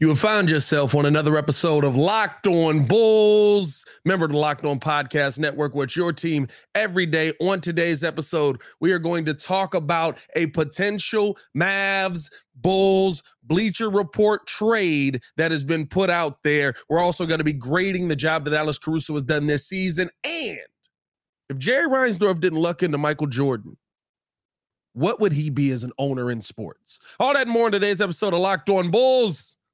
You have found yourself on another episode of Locked On Bulls. Remember the Locked On Podcast Network, where it's your team every day. On today's episode, we are going to talk about a potential Mavs Bulls Bleacher Report trade that has been put out there. We're also going to be grading the job that Alex Caruso has done this season. And if Jerry Reinsdorf didn't luck into Michael Jordan, what would he be as an owner in sports? All that more in today's episode of Locked On Bulls.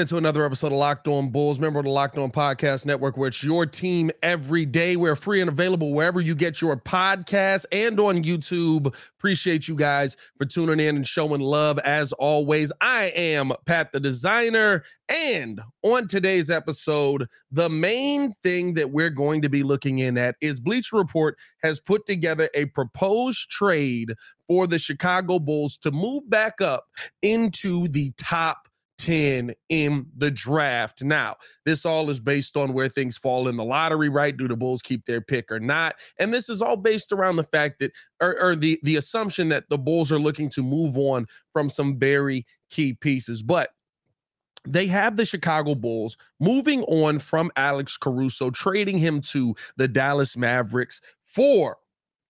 Into another episode of Locked On Bulls. Member of the Locked On Podcast Network, where it's your team every day. We're free and available wherever you get your podcast and on YouTube. Appreciate you guys for tuning in and showing love as always. I am Pat the Designer, and on today's episode, the main thing that we're going to be looking in at is Bleacher Report has put together a proposed trade for the Chicago Bulls to move back up into the top 10 in the draft. Now, this all is based on where things fall in the lottery, right? Do the Bulls keep their pick or not? And this is all based around the fact that, or, or the, the assumption that the Bulls are looking to move on from some very key pieces. But they have the Chicago Bulls moving on from Alex Caruso, trading him to the Dallas Mavericks for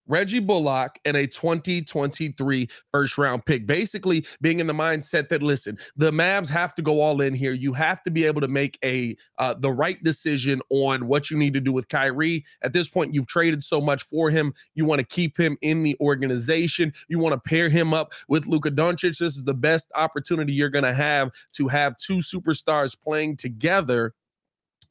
Reggie Bullock and a 2023 first round pick. Basically, being in the mindset that listen, the Mavs have to go all in here. You have to be able to make a uh, the right decision on what you need to do with Kyrie. At this point, you've traded so much for him. You want to keep him in the organization. You want to pair him up with Luka Doncic. This is the best opportunity you're going to have to have two superstars playing together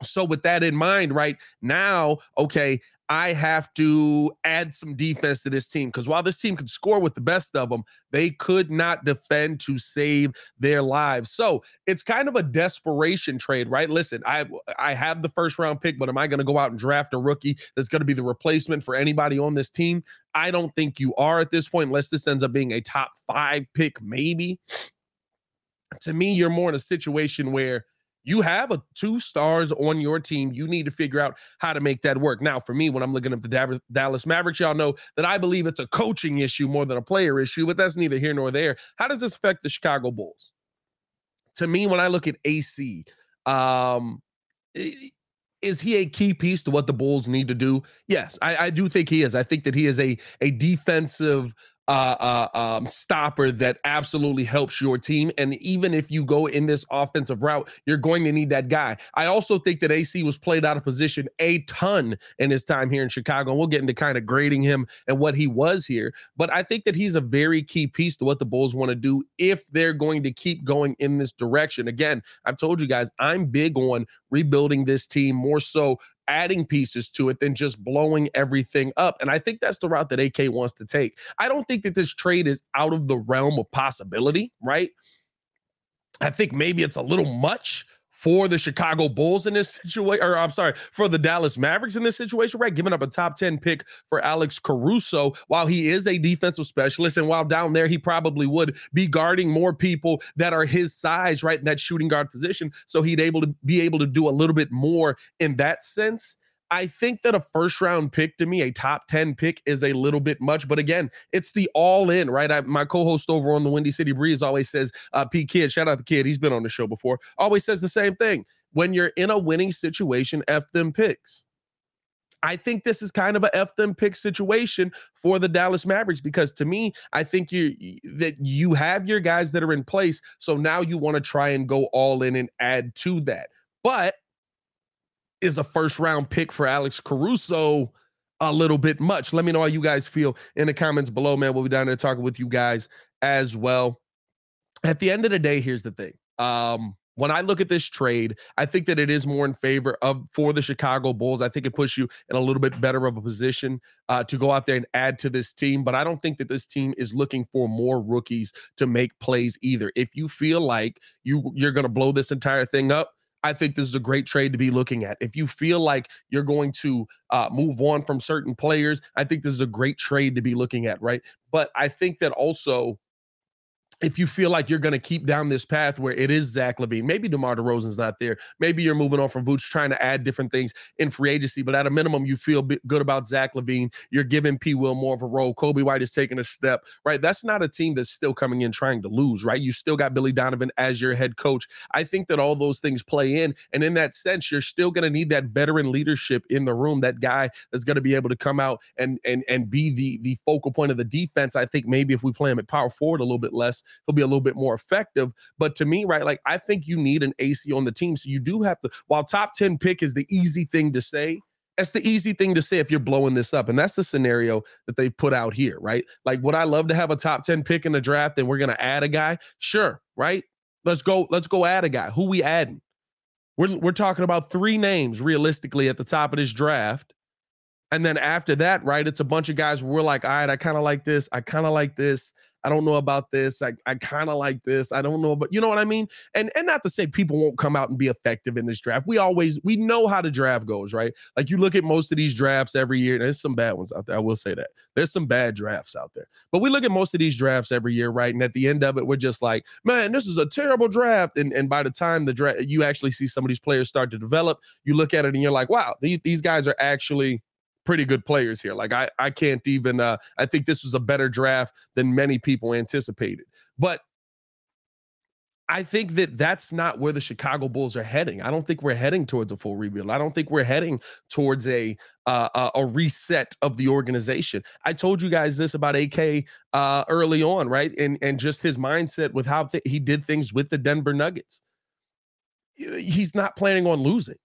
so with that in mind right now okay I have to add some defense to this team because while this team could score with the best of them, they could not defend to save their lives. So it's kind of a desperation trade, right? Listen, I I have the first round pick, but am I going to go out and draft a rookie that's going to be the replacement for anybody on this team? I don't think you are at this point, unless this ends up being a top five pick, maybe. To me, you're more in a situation where you have a two stars on your team. You need to figure out how to make that work. Now, for me, when I'm looking at the Dallas Mavericks, y'all know that I believe it's a coaching issue more than a player issue, but that's neither here nor there. How does this affect the Chicago Bulls? To me, when I look at AC, um, is he a key piece to what the Bulls need to do? Yes, I, I do think he is. I think that he is a a defensive uh, uh, um, stopper that absolutely helps your team. And even if you go in this offensive route, you're going to need that guy. I also think that AC was played out of position a ton in his time here in Chicago. And we'll get into kind of grading him and what he was here. But I think that he's a very key piece to what the Bulls want to do if they're going to keep going in this direction. Again, I've told you guys, I'm big on rebuilding this team more so adding pieces to it than just blowing everything up. And I think that's the route that AK wants to take. I don't think that this trade is out of the realm of possibility, right? I think maybe it's a little much for the Chicago Bulls in this situation, or I'm sorry, for the Dallas Mavericks in this situation, right? Giving up a top 10 pick for Alex Caruso, while he is a defensive specialist, and while down there, he probably would be guarding more people that are his size, right? In that shooting guard position. So he'd able to be able to do a little bit more in that sense. I think that a first round pick to me, a top 10 pick, is a little bit much. But again, it's the all in, right? I, my co host over on the Windy City Breeze always says, uh, P Kid, shout out the kid. He's been on the show before, always says the same thing. When you're in a winning situation, F them picks. I think this is kind of a F them pick situation for the Dallas Mavericks because to me, I think you that you have your guys that are in place. So now you want to try and go all in and add to that. But is a first round pick for Alex Caruso a little bit much? Let me know how you guys feel in the comments below, man. We'll be down there talking with you guys as well. At the end of the day, here's the thing. Um, when I look at this trade, I think that it is more in favor of for the Chicago Bulls. I think it puts you in a little bit better of a position uh, to go out there and add to this team. But I don't think that this team is looking for more rookies to make plays either. If you feel like you you're going to blow this entire thing up, I think this is a great trade to be looking at. If you feel like you're going to uh, move on from certain players, I think this is a great trade to be looking at, right? But I think that also if you feel like you're going to keep down this path where it is Zach LaVine, maybe DeMar DeRozan's not there. Maybe you're moving on from Vooch, trying to add different things in free agency. But at a minimum, you feel good about Zach LaVine. You're giving P. Will more of a role. Coby White is taking a step, right? That's not a team that's still coming in trying to lose, right? You still got Billy Donovan as your head coach. I think that all those things play in. And in that sense, you're still going to need that veteran leadership in the room, that guy that's going to be able to come out and and and be the the focal point of the defense. I think maybe if we play him at power forward a little bit less, he'll be a little bit more effective. But to me, right, like I think you need an AC on the team. So you do have to, while top 10 pick is the easy thing to say, that's the easy thing to say if you're blowing this up. And that's the scenario that they've put out here, right? Like, would I love to have a top 10 pick in the draft and we're to add a guy? Sure, right? Let's go, let's go add a guy. Who we adding? We're, we're talking about three names realistically at the top of this draft. And then after that, right, it's a bunch of guys we're like, all right, I kind of like this. I kind of like this. I don't know about this. I, I kind of like this. I don't know, but you know what I mean? And and not to say people won't come out and be effective in this draft. We always we know how the draft goes, right? Like you look at most of these drafts every year. There's some bad ones out there. I will say that. There's some bad drafts out there. But we look at most of these drafts every year, right? And at the end of it, we're just like, man, this is a terrible draft. And and by the time the draft you actually see some of these players start to develop, you look at it and you're like, wow, these, these guys are actually pretty good players here. Like I I can't even uh I think this was a better draft than many people anticipated. But I think that that's not where the Chicago Bulls are heading. I don't think we're heading towards a full rebuild. I don't think we're heading towards a uh, a reset of the organization. I told you guys this about AK uh, early on, right? And and just his mindset with how th- he did things with the Denver Nuggets. He's not planning on losing.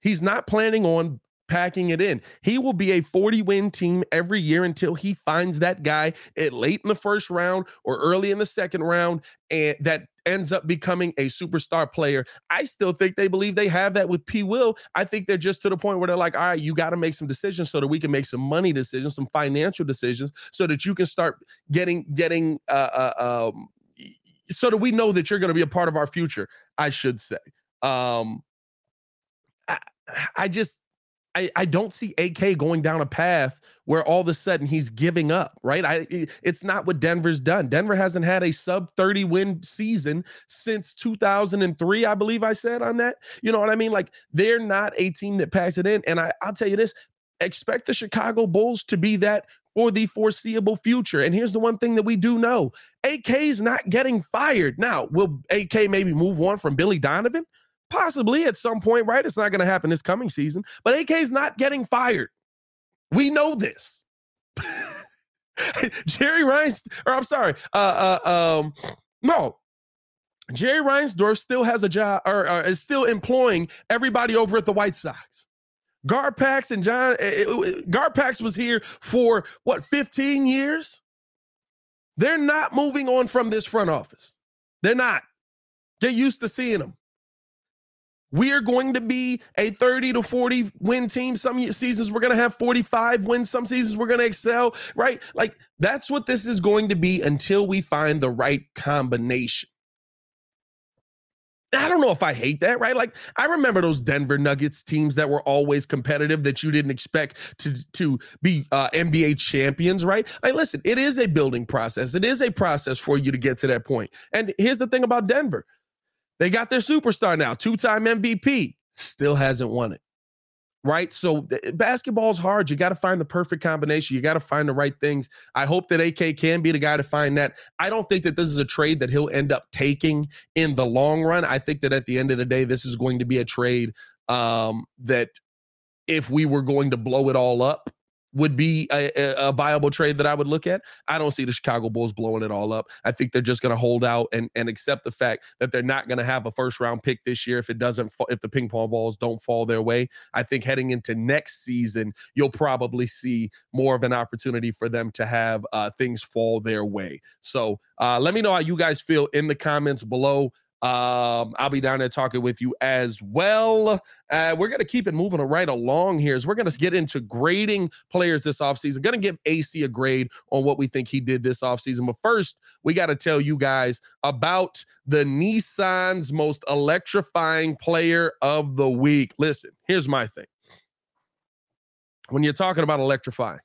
He's not planning on packing it in. He will be a 40 win team every year until he finds that guy at late in the first round or early in the second round and that ends up becoming a superstar player. I still think they believe they have that with P. Will. I think they're just to the point where they're like, all right, you got to make some decisions so that we can make some money decisions, some financial decisions, so that you can start getting getting uh, uh um so that we know that you're going to be a part of our future. I should say. Um, I, I just I, I don't see AK going down a path where all of a sudden he's giving up, right? I it's not what Denver's done. Denver hasn't had a sub 30 win season since 2003, I believe I said on that. You know what I mean? Like they're not a team that packs it in. And I, I'll tell you this: expect the Chicago Bulls to be that for the foreseeable future. And here's the one thing that we do know: AK is not getting fired. Now, will AK maybe move on from Billy Donovan? Possibly at some point, right? It's not going to happen this coming season, but AK is not getting fired. We know this. Jerry Reins, or I'm sorry, uh, uh, um, no, Jerry Reinsdorf still has a job or, or, is still employing everybody over at the White Sox. Garpax and John eh, eh, Garpax was here for what 15 years. They're not moving on from this front office. They're not. Get used to seeing them. We are going to be a 30 to 40 win team. Some seasons we're going to have 45 wins. Some seasons we're going to excel, right? Like that's what this is going to be until we find the right combination. I don't know if I hate that, right? Like I remember those Denver Nuggets teams that were always competitive that you didn't expect to to be uh, NBA champions, right? Like listen, it is a building process. It is a process for you to get to that point. And here's the thing about Denver. They got their superstar now, two time MVP, still hasn't won it. Right. So basketball's hard. You got to find the perfect combination. You got to find the right things. I hope that AK can be the guy to find that. I don't think that this is a trade that he'll end up taking in the long run. I think that at the end of the day, this is going to be a trade um, that if we were going to blow it all up, would be a, a, viable trade that I would look at. I don't see the Chicago Bulls blowing it all up. I think they're just going to hold out and, and accept the fact that they're not going to have a first round pick this year if it doesn't if the ping pong balls don't fall their way. I think heading into next season, you'll probably see more of an opportunity for them to have uh, things fall their way. So uh, let me know how you guys feel in the comments below. Um, I'll be down there talking with you as well. Uh, we're going to keep it moving right along here. As we're going to get into grading players this offseason. Going to give AC a grade on what we think he did this offseason. But first, we got to tell you guys about the Nissan's most electrifying player of the week. Listen, here's my thing. When you're talking about electrifying,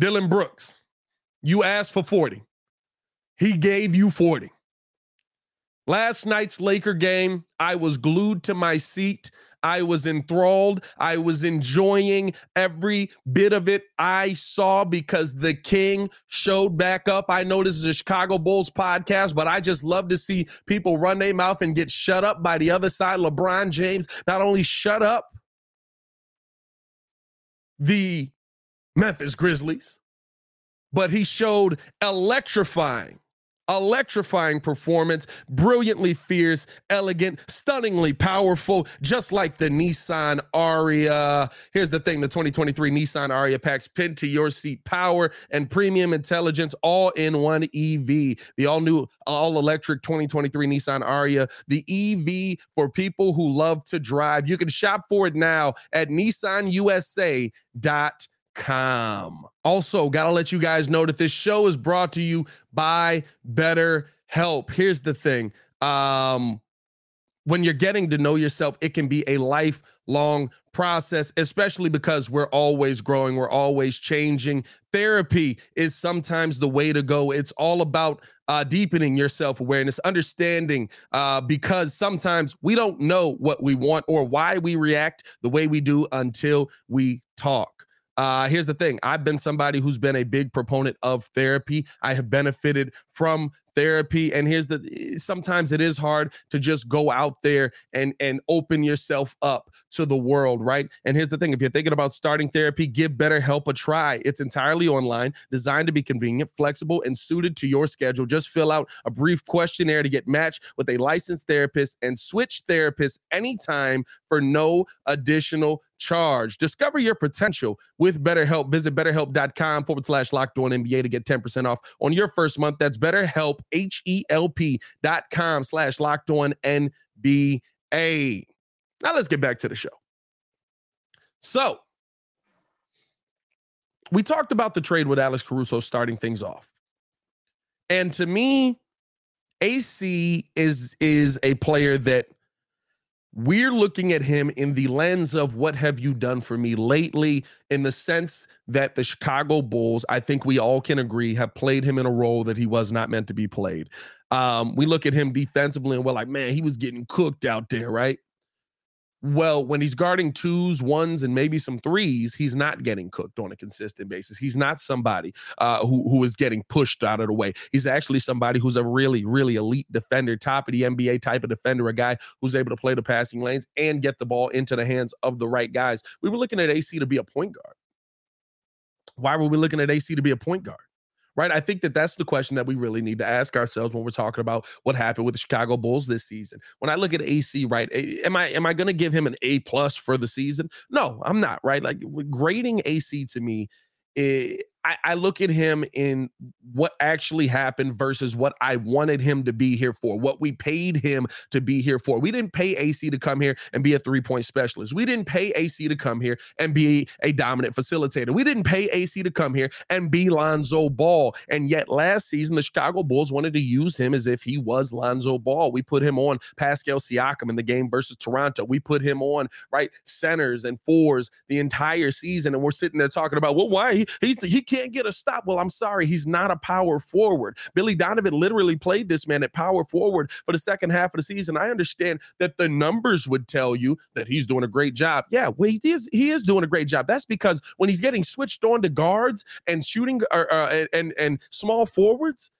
Dillon Brooks, you asked for 40. He gave you 40. Last night's Laker game, I was glued to my seat. I was enthralled. I was enjoying every bit of it I saw because the king showed back up. I know this is a Chicago Bulls podcast, but I just love to see people run their mouth and get shut up by the other side. LeBron James not only shut up the Memphis Grizzlies, but he showed electrifying electrifying performance, brilliantly fierce, elegant, stunningly powerful, just like the Nissan Ariya. Here's the thing the 2023 Nissan Ariya packs pin to your seat power and premium intelligence all in one EV. The all new, all electric 2023 Nissan Ariya, the EV for people who love to drive. You can shop for it now at nissanusa.com com. Also, got to let you guys know that this show is brought to you by Better Help. Here's the thing. Um when you're getting to know yourself, it can be a lifelong process, especially because we're always growing, we're always changing. Therapy is sometimes the way to go. It's all about uh, deepening your self awareness, understanding, uh, because sometimes we don't know what we want or why we react the way we do until we talk. Uh, here's the thing I've been somebody who's been a big proponent of therapy. I have benefited from therapy and here's the sometimes it is hard to just go out there and and open yourself up to the world right and here's the thing if you're thinking about starting therapy give betterhelp a try it's entirely online designed to be convenient flexible and suited to your schedule just fill out a brief questionnaire to get matched with a licensed therapist and switch therapists anytime for no additional charge. Discover your potential with BetterHelp. Visit betterhelp.com forward slash locked on NBA to get 10% off on your first month. That's BetterHelp, H E L P dot com slash locked on NBA. Now let's get back to the show. So we talked about the trade with Alex Caruso starting things off. And to me, AC is is a player that we're looking at him in the lens of what have you done for me lately in the sense that the Chicago Bulls I think we all can agree have played him in a role that he was not meant to be played. Um, we look at him defensively and we're like, man, he was getting cooked out there, right? Well, when he's guarding twos, ones, and maybe some threes, he's not getting cooked on a consistent basis. He's not somebody uh, who who is getting pushed out of the way. He's actually somebody who's a really, really elite defender, top of the NBA type of defender, a guy who's able to play the passing lanes and get the ball into the hands of the right guys. We were looking at AC to be a point guard. Why were we looking at AC to be a point guard? Right? I think that that's the question that we really need to ask ourselves when we're talking about what happened with the Chicago Bulls this season. When I look at AC, right, am I am I going to give him an A plus for the season? No, I'm not, right? Like grading AC to me, it, I, I, look at him in what actually happened versus what I wanted him to be here for, what we paid him to be here for. We didn't pay AC to come here and be a three point specialist. We didn't pay AC to come here and be a dominant facilitator. We didn't pay AC to come here and be Lonzo Ball. And yet last season, the Chicago Bulls wanted to use him as if he was Lonzo Ball. We put him on Pascal Siakam in the game versus Toronto. We put him on, right, centers and fours the entire season. And we're sitting there talking about, well, why he, he's, he can't get a stop. Well, I'm sorry, he's not a power forward. Billy Donovan literally played this man at power forward for the second half of the season. I understand that the numbers would tell you that he's doing a great job. Yeah, well, he is he is doing a great job. That's because when he's getting switched on to guards and shooting uh, uh, and and small forwards,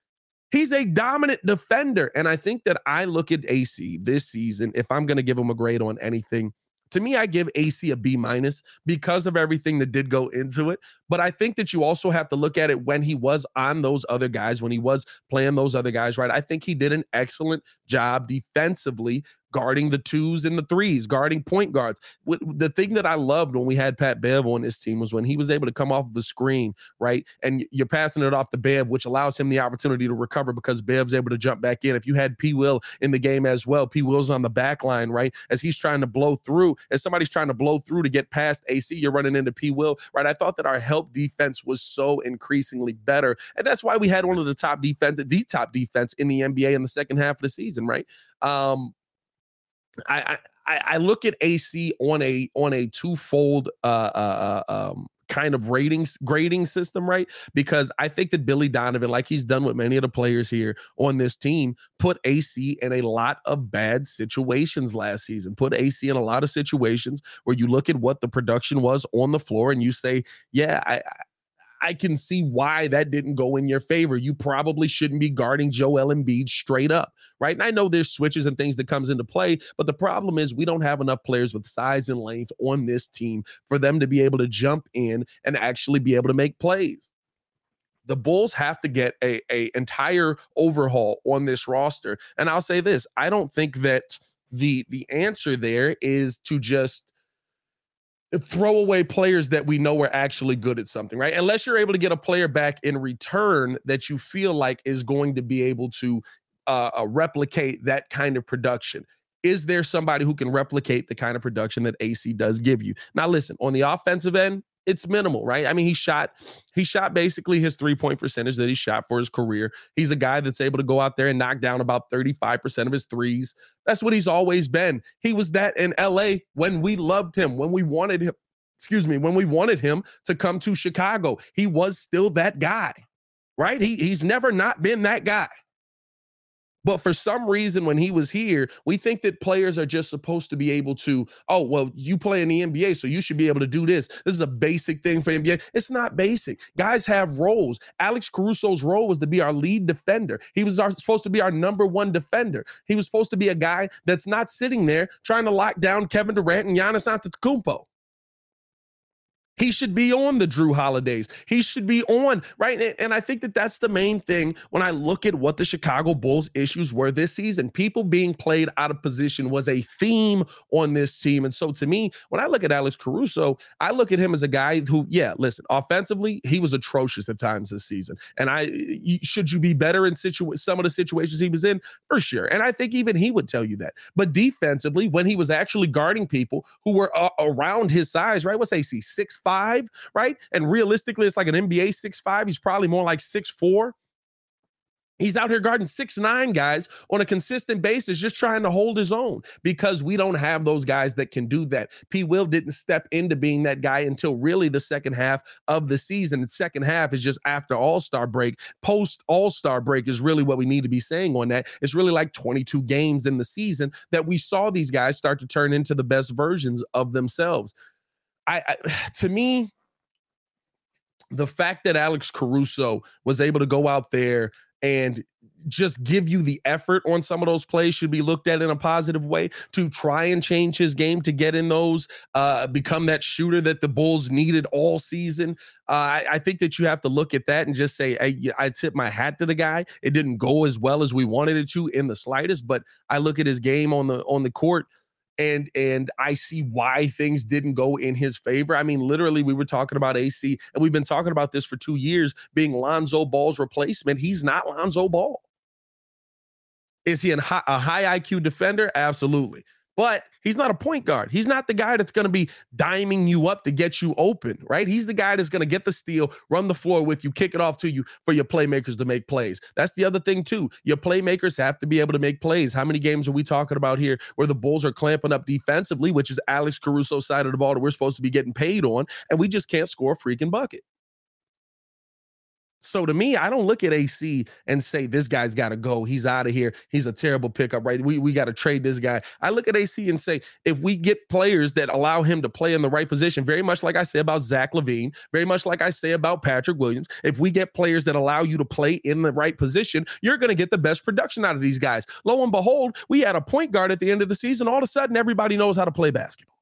He's a dominant defender. And I think that I look at AC this season, if I'm going to give him a grade on anything, to me, I give AC a B minus because of everything that did go into it. But I think that you also have to look at it when he was on those other guys, when he was playing those other guys, right? I think he did an excellent job defensively guarding the twos and the threes, guarding point guards. The thing that I loved when we had Pat Bev on this team was when he was able to come off of the screen, right? And you're passing it off to Bev, which allows him the opportunity to recover because Bev's able to jump back in. If you had P. Will in the game as well, P. Will's on the back line, right? As he's trying to blow through, as somebody's trying to blow through to get past AC, you're running into P. Will, right? I thought that our help defense was so increasingly better. And that's why we had one of the top defense, the top defense in the NBA in the second half of the season, right? Um, I, I I look at AC on a on a twofold uh, uh, uh, um, kind of ratings grading system, right? Because I think that Billy Donovan, like he's done with many of the players here on this team, put AC in a lot of bad situations last season. Put AC in a lot of situations where you look at what the production was on the floor and you say, yeah, I I can see why that didn't go in your favor. You probably shouldn't be guarding Joel Embiid straight up, right? And I know there's switches and things that comes into play, but the problem is we don't have enough players with size and length on this team for them to be able to jump in and actually be able to make plays. The Bulls have to get a, a entire overhaul on this roster. And I'll say this, I don't think that the the answer there is to just throwaway players that we know are actually good at something, right? Unless you're able to get a player back in return that you feel like is going to be able to uh, uh, replicate that kind of production. Is there somebody who can replicate the kind of production that AC does give you? Now, listen, on the offensive end, it's minimal, right? I mean, he shot he shot basically his three-point percentage that he shot for his career. He's a guy that's able to go out there and knock down about 35% of his threes. That's what he's always been. He was that in LA when we loved him, when we wanted him, excuse me, when we wanted him to come to Chicago. He was still that guy. Right? He he's never not been that guy. But for some reason, when he was here, we think that players are just supposed to be able to, oh, well, you play in the NBA, so you should be able to do this. This is a basic thing for NBA. It's not basic. Guys have roles. Alex Caruso's role was to be our lead defender. He was our, supposed to be our number one defender. He was supposed to be a guy that's not sitting there trying to lock down Kevin Durant and Giannis Antetokounmpo. He should be on the Jrue Holidays. He should be on, right? And I think that that's the main thing when I look at what the Chicago Bulls issues were this season. People being played out of position was a theme on this team. And so to me, when I look at Alex Caruso, I look at him as a guy who, yeah, listen, offensively, he was atrocious at times this season. And I should you be better in situ- some of the situations he was in? For sure. And I think even he would tell you that. But defensively, when he was actually guarding people who were uh, around his size, right? What's AC? Six five, right? And realistically, it's like an NBA six five. He's probably more like six four. He's out here guarding six nine guys on a consistent basis, just trying to hold his own because we don't have those guys that can do that. P. Will didn't step into being that guy until really the second half of the season. The second half is just after All Star break. Post All Star break is really what we need to be saying on that. It's really like 22 games in the season that we saw these guys start to turn into the best versions of themselves. I, I to me, the fact that Alex Caruso was able to go out there and just give you the effort on some of those plays should be looked at in a positive way to try and change his game to get in those, uh, become that shooter that the Bulls needed all season. Uh, I, I, think that you have to look at that and just say, hey, I tip my hat to the guy. It didn't go as well as we wanted it to in the slightest, but I look at his game on the on the court and and I see why things didn't go in his favor. I mean, literally, we were talking about AC, and we've been talking about this for two years, being Lonzo Ball's replacement. He's not Lonzo Ball. Is he high, a high IQ defender? Absolutely. But he's not a point guard. He's not the guy that's going to be diming you up to get you open, right? He's the guy that's going to get the steal, run the floor with you, kick it off to you for your playmakers to make plays. That's the other thing, too. Your playmakers have to be able to make plays. How many games are we talking about here where the Bulls are clamping up defensively, which is Alex Caruso's side of the ball that we're supposed to be getting paid on, and we just can't score a freaking bucket? So to me, I don't look at AC and say this guy's got to go. He's out of here. He's a terrible pickup, right? We we got to trade this guy. I look at AC and say if we get players that allow him to play in the right position, very much like I say about Zach LaVine, very much like I say about Patrick Williams, if we get players that allow you to play in the right position, you're going to get the best production out of these guys. Lo and behold, we had a point guard at the end of the season. All of a sudden, everybody knows how to play basketball.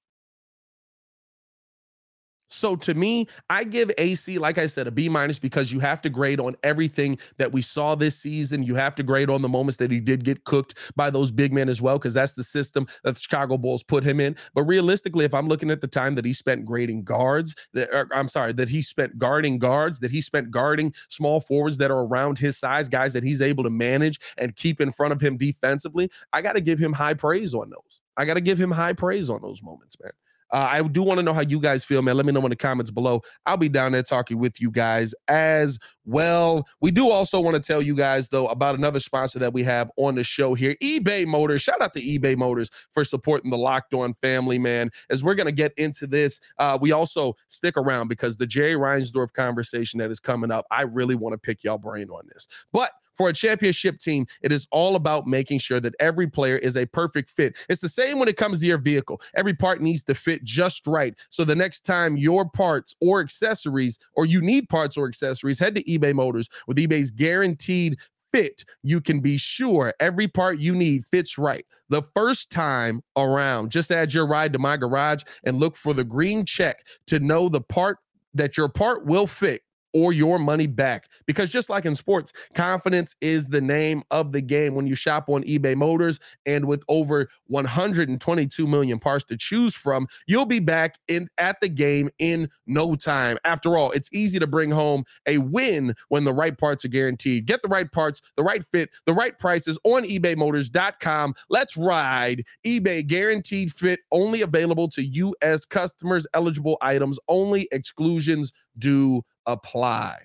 So to me, I give AC, like I said, a B minus because you have to grade on everything that we saw this season. You have to grade on the moments that he did get cooked by those big men as well, because that's the system that the Chicago Bulls put him in. But realistically, if I'm looking at the time that he spent grading guards, that or, I'm sorry, that he spent guarding guards, that he spent guarding small forwards that are around his size, guys that he's able to manage and keep in front of him defensively, I got to give him high praise on those. I got to give him high praise on those moments, man. Uh, I do want to know how you guys feel, man. Let me know in the comments below. I'll be down there talking with you guys as well. We do also want to tell you guys, though, about another sponsor that we have on the show here eBay Motors. Shout out to eBay Motors for supporting the Locked On family, man. As we're going to get into this, uh, we also stick around because the Jerry Reinsdorf conversation that is coming up, I really want to pick y'all brain on this. But for a championship team, it is all about making sure that every player is a perfect fit. It's the same when it comes to your vehicle. Every part needs to fit just right. So the next time your parts or accessories, or you need parts or accessories, head to eBay Motors with eBay's guaranteed fit, you can be sure every part you need fits right. The first time around, just add your ride to my garage and look for the green check to know the part that your part will fit or your money back. Because just like in sports, confidence is the name of the game when you shop on eBay Motors. And with over 122 million parts to choose from, you'll be back in at the game in no time. After all, it's easy to bring home a win when the right parts are guaranteed. Get the right parts, the right fit, the right prices on ebaymotors.com. Let's ride. eBay guaranteed fit only available to U.S. customers, eligible items only, exclusions do apply.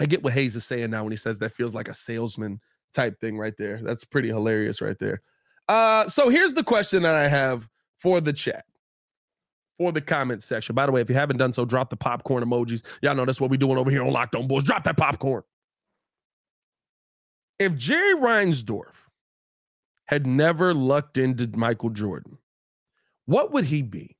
I get what Haize is saying now when he says that feels like a salesman type thing right there. That's pretty hilarious right there. Uh, so here's the question that I have for the chat, for the comment section. By the way, if you haven't done so, drop the popcorn emojis. Y'all know that's what we're doing over here on Locked On Bulls. Drop that popcorn. If Jerry Reinsdorf had never lucked into Michael Jordan, what would he be?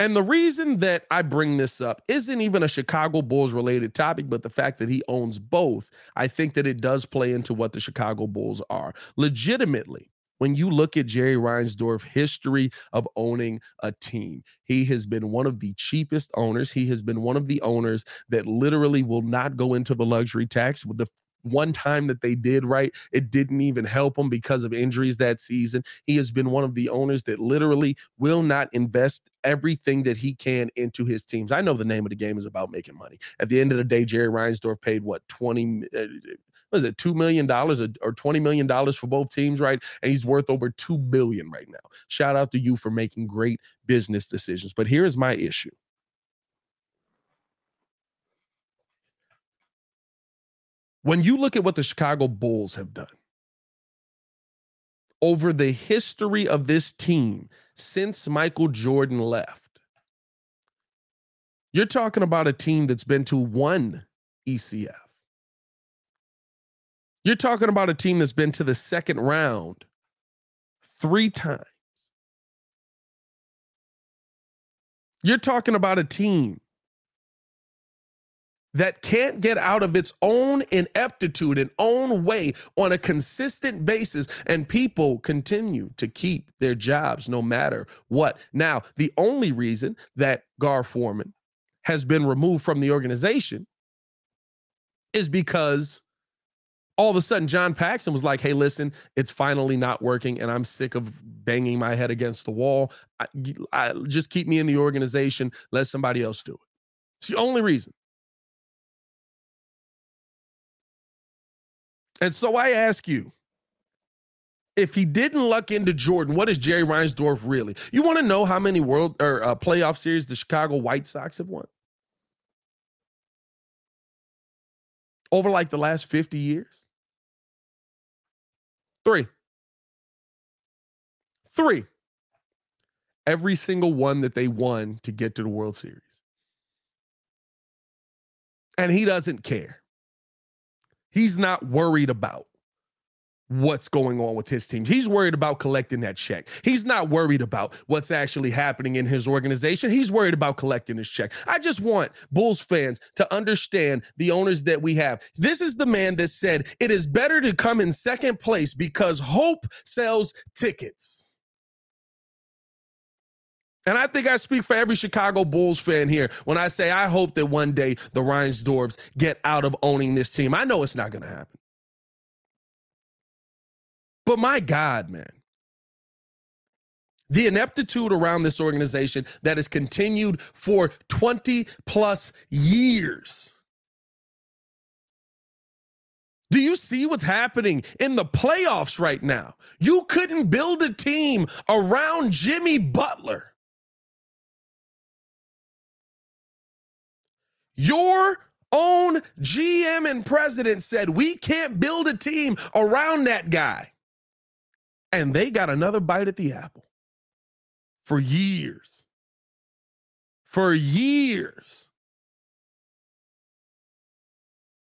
And the reason that I bring this up isn't even a Chicago Bulls related topic, but the fact that he owns both, I think that it does play into what the Chicago Bulls are. Legitimately, when you look at Jerry Reinsdorf history of owning a team, he has been one of the cheapest owners. He has been one of the owners that literally will not go into the luxury tax with the one time that they did right, it didn't even help him because of injuries that season. He has been one of the owners that literally will not invest everything that he can into his teams. I know the name of the game is about making money. At the end of the day, Jerry Reinsdorf paid what 20 uh, was it two million dollars or twenty million dollars for both teams, right? And he's worth over two billion right now. Shout out to you for making great business decisions. But here is my issue. When you look at what the Chicago Bulls have done over the history of this team since Michael Jordan left, you're talking about a team that's been to one ECF. You're talking about a team that's been to the second round three times. You're talking about a team that can't get out of its own ineptitude and own way on a consistent basis and people continue to keep their jobs no matter what. Now the only reason that gar forman has been removed from the organization is because all of a sudden john paxson was like hey listen it's finally not working and i'm sick of banging my head against the wall. I, I, just keep me in the organization. Let somebody else do it. It's the only reason And so I ask you, if he didn't luck into Jordan, what is Jerry Reinsdorf really? You want to know how many world or uh, playoff series the Chicago White Sox have won? Over like the last 50 years? Three. Three. Every single one that they won to get to the World Series. And he doesn't care. He's not worried about what's going on with his team. He's worried about collecting that check. He's not worried about what's actually happening in his organization. He's worried about collecting his check. I just want Bulls fans to understand the owners that we have. This is the man that said it is better to come in second place because hope sells tickets. And I think I speak for every Chicago Bulls fan here when I say I hope that one day the Reinsdorfs get out of owning this team. I know it's not going to happen. But my God, man. The ineptitude around this organization that has continued for 20 plus years. Do you see what's happening in the playoffs right now? You couldn't build a team around Jimmy Butler. Your own GM and president said we can't build a team around that guy. And they got another bite at the apple for years. For years.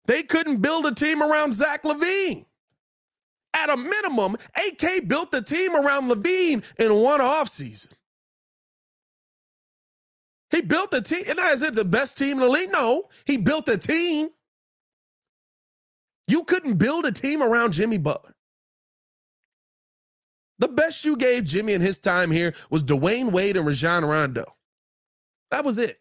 They couldn't build a team around Zach LaVine. At a minimum, AK built the team around LaVine in one offseason. He built the team. And is it the best team in the league? No, he built a team. You couldn't build a team around Jimmy Butler. The best you gave Jimmy in his time here was Dwyane Wade and Rajon Rondo. That was it.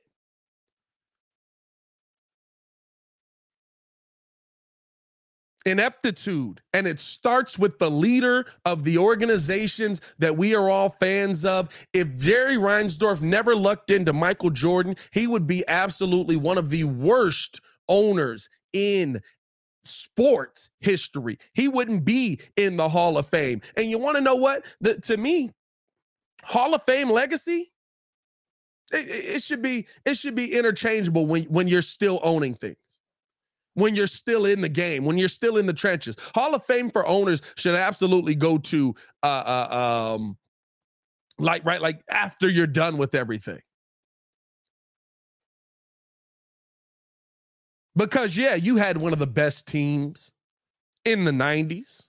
Ineptitude. And it starts with the leader of the organizations that we are all fans of. If Jerry Reinsdorf never lucked into Michael Jordan, he would be absolutely one of the worst owners in sports history. He wouldn't be in the Hall of Fame. And you want to know what? The, to me, Hall of Fame legacy, it, it should be it should be interchangeable when when you're still owning things when you're still in the game, when you're still in the trenches. Hall of Fame for owners should absolutely go to uh, uh um like right like after you're done with everything. Because yeah, you had one of the best teams in the 90s.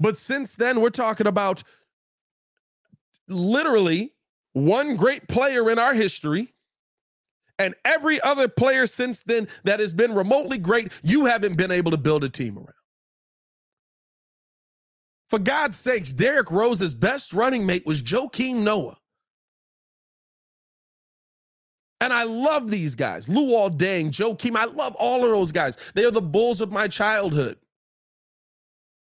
But since then we're talking about literally one great player in our history and every other player since then that has been remotely great, you haven't been able to build a team around. For God's sakes, Derrick Rose's best running mate was Joakim Noah. And I love these guys. Luol Deng, Joakim. I love all of those guys. They are the bulls of my childhood.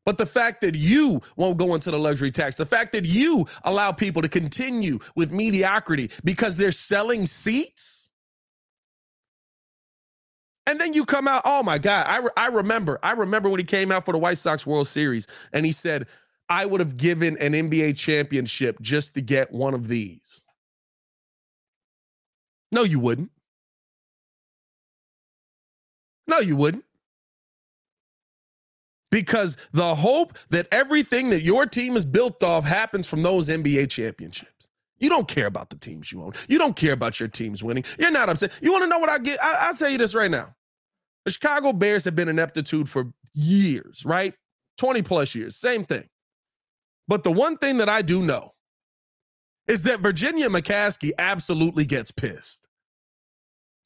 But the fact that you won't go into the luxury tax, the fact that you allow people to continue with mediocrity because they're selling seats, and then you come out, oh my God. I, re- I remember, I remember when he came out for the White Sox World Series and he said, I would have given an NBA championship just to get one of these. No, you wouldn't. No, you wouldn't. Because the hope that everything that your team is built off happens from those NBA championships. You don't care about the teams you own. You don't care about your teams winning. You're not upset. You want to know what I get? I, will tell you this right now. The Chicago Bears have been ineptitude for years, right? 20 plus years, same thing. But the one thing that I do know is that Virginia McCaskey absolutely gets pissed.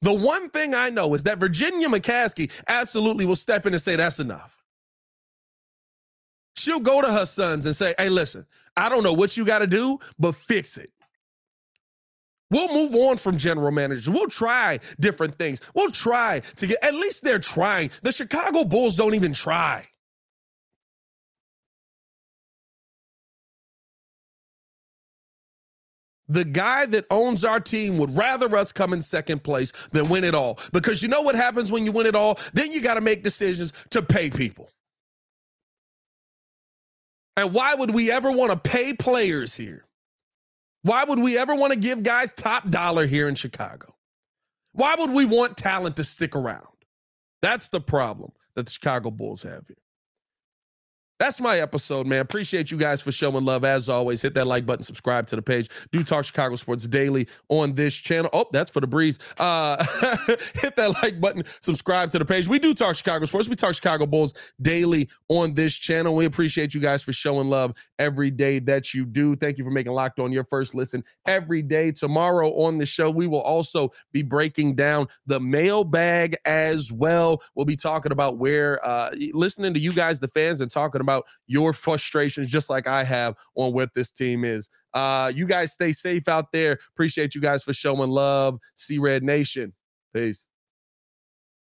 The one thing I know is that Virginia McCaskey absolutely will step in and say, that's enough. She'll go to her sons and say, hey, listen, I don't know what you got to do, but fix it. We'll move on from general managers. We'll try different things. We'll try to get, at least they're trying. The Chicago Bulls don't even try. The guy that owns our team would rather us come in second place than win it all. Because you know what happens when you win it all? Then you got to make decisions to pay people. And why would we ever want to pay players here? Why would we ever want to give guys top dollar here in Chicago? Why would we want talent to stick around? That's the problem that the Chicago Bulls have here. That's my episode, man. Appreciate you guys for showing love. As always, hit that like button, subscribe to the page. Do talk Chicago sports daily on this channel. Oh, that's for the breeze. Uh, hit that like button, subscribe to the page. We do talk Chicago sports. We talk Chicago Bulls daily on this channel. We appreciate you guys for showing love every day that you do. Thank you for making Locked On your first listen every day. Tomorrow on the show, we will also be breaking down the mailbag as well. We'll be talking about where uh, listening to you guys, the fans, and talking about your frustrations, just like I have on what this team is. Uh, you guys stay safe out there. Appreciate you guys for showing love. See Red Nation. Peace.